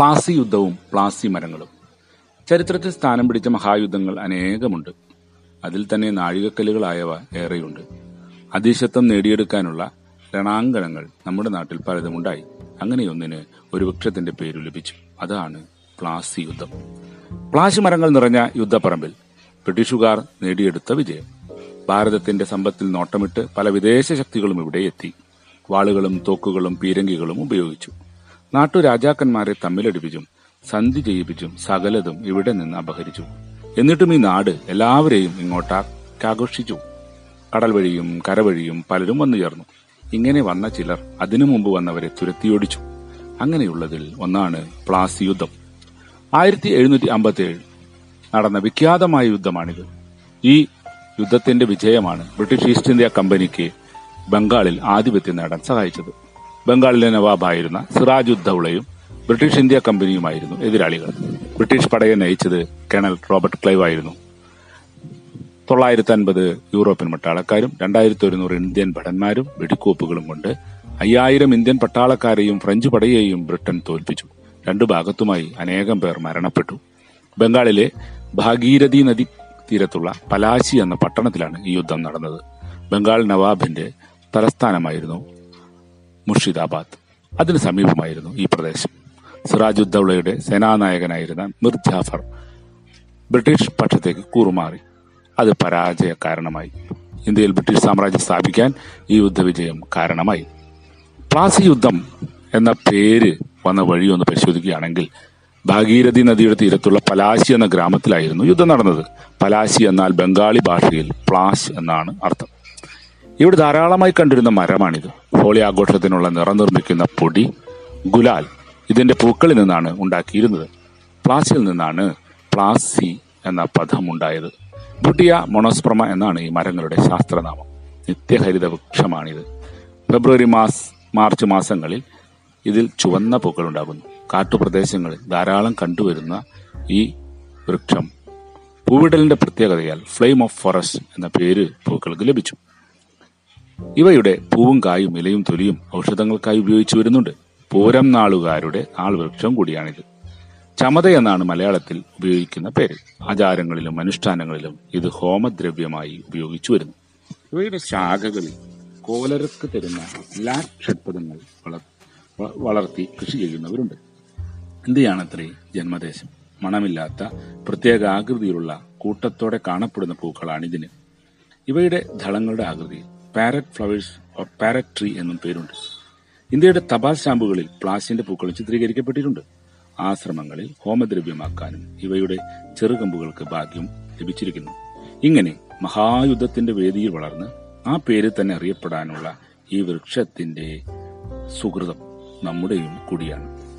പ്ലാസി യുദ്ധവും പ്ലാസി മരങ്ങളും. ചരിത്രത്തിൽ സ്ഥാനം പിടിച്ച മഹായുദ്ധങ്ങൾ അനേകമുണ്ട്. അതിൽ തന്നെ നാഴികക്കല്ലുകളായവ ഏറെയുണ്ട്. അതിശത്വം നേടിയെടുക്കാനുള്ള രണാങ്കണങ്ങൾ നമ്മുടെ നാട്ടിൽ പലതുമുണ്ടായി. അങ്ങനെയൊന്നിന് ഒരു വൃക്ഷത്തിന്റെ പേര് ലഭിച്ചു. അതാണ് പ്ലാസി യുദ്ധം. പ്ലാസി മരങ്ങൾ നിറഞ്ഞ യുദ്ധപ്പറമ്പിൽ ബ്രിട്ടീഷുകാർ നേടിയെടുത്ത വിജയം. ഭാരതത്തിന്റെ സമ്പത്തിൽ നോട്ടമിട്ട് പല വിദേശ ശക്തികളും ഇവിടെ എത്തി. വാളുകളും തോക്കുകളും പീരങ്കികളും ഉപയോഗിച്ചു. നാട്ടുരാജാക്കന്മാരെ തമ്മിലടിപ്പിച്ചും സന്ധി ചെയ്യിപ്പിച്ചും സകലതും ഇവിടെ നിന്ന് അപഹരിച്ചു. എന്നിട്ടും ഈ നാട് എല്ലാവരെയും ഇങ്ങോട്ടാഘോഷിച്ചു കടൽ വഴിയും കരവഴിയും പലരും വന്നു ചേർന്നു. ഇങ്ങനെ വന്ന ചിലർ അതിനു മുമ്പ് വന്നവരെ തുരത്തിയോടിച്ചു. അങ്ങനെയുള്ളതിൽ ഒന്നാണ് പ്ലാസി യുദ്ധം. ആയിരത്തി എഴുന്നൂറ്റി അമ്പത്തി ഏഴ് നടന്ന വിഖ്യാതമായ യുദ്ധമാണിത്. ഈ യുദ്ധത്തിന്റെ വിജയമാണ് ബ്രിട്ടീഷ് ഈസ്റ്റ് ഇന്ത്യ കമ്പനിക്ക് ബംഗാളിൽ ആധിപത്യം നേടാൻ സഹായിച്ചത്. ബംഗാളിലെ നവാബായിരുന്ന സിറാജുദ്ദൌളയും ബ്രിട്ടീഷ് ഇന്ത്യ കമ്പനിയുമായിരുന്നു എതിരാളികൾ. ബ്രിട്ടീഷ് പടയെ നയിച്ചത് കേണൽ റോബർട്ട് ക്ലൈവ് ആയിരുന്നു. തൊള്ളായിരത്തി അൻപത് യൂറോപ്യൻ പട്ടാളക്കാരും രണ്ടായിരത്തി ഒരുന്നൂറ് ഇന്ത്യൻ ഭടന്മാരും വെടിക്കോപ്പുകളും കൊണ്ട് അയ്യായിരം ഇന്ത്യൻ പട്ടാളക്കാരെയും ഫ്രഞ്ച് പടയെയും ബ്രിട്ടൻ തോൽപ്പിച്ചു. രണ്ടു ഭാഗത്തുമായി അനേകം പേർ മരണപ്പെട്ടു. ബംഗാളിലെ ഭാഗീരഥി നദി തീരത്തുള്ള പലാശി എന്ന പട്ടണത്തിലാണ് ഈ യുദ്ധം നടന്നത്. ബംഗാൾ നവാബിന്റെ തലസ്ഥാനമായിരുന്നു മുർഷിദാബാദ്. അതിന് സമീപമായിരുന്നു ഈ പ്രദേശം. സിറാജുദ്ദൌളയുടെ സേനാനായകനായിരുന്ന മിർ ജാഫർ ബ്രിട്ടീഷ് പക്ഷത്തേക്ക് കൂറുമാറി. അത് പരാജയ കാരണമായി. ഇന്ത്യയിൽ ബ്രിട്ടീഷ് സാമ്രാജ്യം സ്ഥാപിക്കാൻ ഈ യുദ്ധവിജയം കാരണമായി. പ്ലാസി യുദ്ധം എന്ന പേര് വന്ന വഴി ഒന്ന് പരിശോധിക്കുകയാണെങ്കിൽ ഭാഗീരഥി നദിയുടെ തീരത്തുള്ള പലാശി എന്ന ഗ്രാമത്തിലായിരുന്നു യുദ്ധം നടന്നത്. പലാശി എന്നാൽ ബംഗാളി ഭാഷയിൽ പ്ലാശ് എന്നാണ് അർത്ഥം. ഇവിടെ ധാരാളമായി കണ്ടിരുന്ന മരമാണിത്. ഹോളി ആഘോഷത്തിനുള്ള നിറം നിർമ്മിക്കുന്ന പൊടി ഗുലാൽ ഇതിന്റെ പൂക്കളിൽ നിന്നാണ് ഉണ്ടാക്കിയിരുന്നത്. പ്ലാസിൽ നിന്നാണ് പ്ലാസി എന്ന പദം ഉണ്ടായത്. ബുട്ടിയ മൊണോസ്പ്രമ എന്നാണ് ഈ മരങ്ങളുടെ ശാസ്ത്രനാമം. നിത്യഹരിത വൃക്ഷമാണിത് ഫെബ്രുവരി മാസ് മാർച്ച് മാസങ്ങളിൽ ഇതിൽ ചുവന്ന പൂക്കൾ ഉണ്ടാകുന്നു. കാട്ടുപ്രദേശങ്ങളിൽ ധാരാളം കണ്ടുവരുന്ന ഈ വൃക്ഷം. പൂവിടലിന്റെ പ്രത്യേകതയാൽ ഫ്ലെയിം ഓഫ് ഫോറസ്റ്റ് എന്ന പേര് പൂക്കൾക്ക് ലഭിച്ചു. ഇവയുടെ പൂവും കായും ഇലയും തൊലിയും ഔഷധങ്ങൾക്കായി ഉപയോഗിച്ചു വരുന്നുണ്ട്. പൂരം നാളുകാരുടെ നാൾ വൃക്ഷം കൂടിയാണിത്. ചമത എന്നാണ് മലയാളത്തിൽ ഉപയോഗിക്കുന്ന പേര്. ആചാരങ്ങളിലും അനുഷ്ഠാനങ്ങളിലും ഇത് ഹോമദ്രവ്യമായി ഉപയോഗിച്ചു വരുന്നു. ഇവയുടെ ശാഖകളിൽ കോലരക്ക് തരുന്ന എല്ലാ ഷഡ്പദങ്ങൾ വളർത്തി കൃഷി ചെയ്യുന്നവരുണ്ട്. ഇന്ത്യയാണത്രേ ജന്മദേശം? മണമില്ലാത്ത പ്രത്യേക ആകൃതിയിലുള്ള കൂട്ടത്തോടെ കാണപ്പെടുന്ന പൂക്കളാണ് ഇതിന് ഇവയുടെ ധളങ്ങളുടെ ആകൃതി parrot flowers or parrot tree എന്നും പേരുണ്ട്. ഇന്ത്യയുടെ തപാൽ സ്റ്റാമ്പുകളിൽ പ്ലാസിന്റെ പൂക്കളും ചിത്രീകരിക്കപ്പെട്ടിട്ടുണ്ട്. ആശ്രമങ്ങളിൽ ഹോമദ്രവ്യമാക്കാനും ഇവയുടെ ചെറുകമ്പുകൾക്ക് ഭാഗ്യം ലഭിച്ചിരിക്കുന്നു. ഇങ്ങനെ മഹായുദ്ധത്തിന്റെ വേദിയിൽ വളർന്ന് ആ പേര് തന്നെ അറിയപ്പെടാനുള്ള ഈ വൃക്ഷത്തിന്റെ സുഹൃതം നമ്മുടെയും കൂടിയാണ്.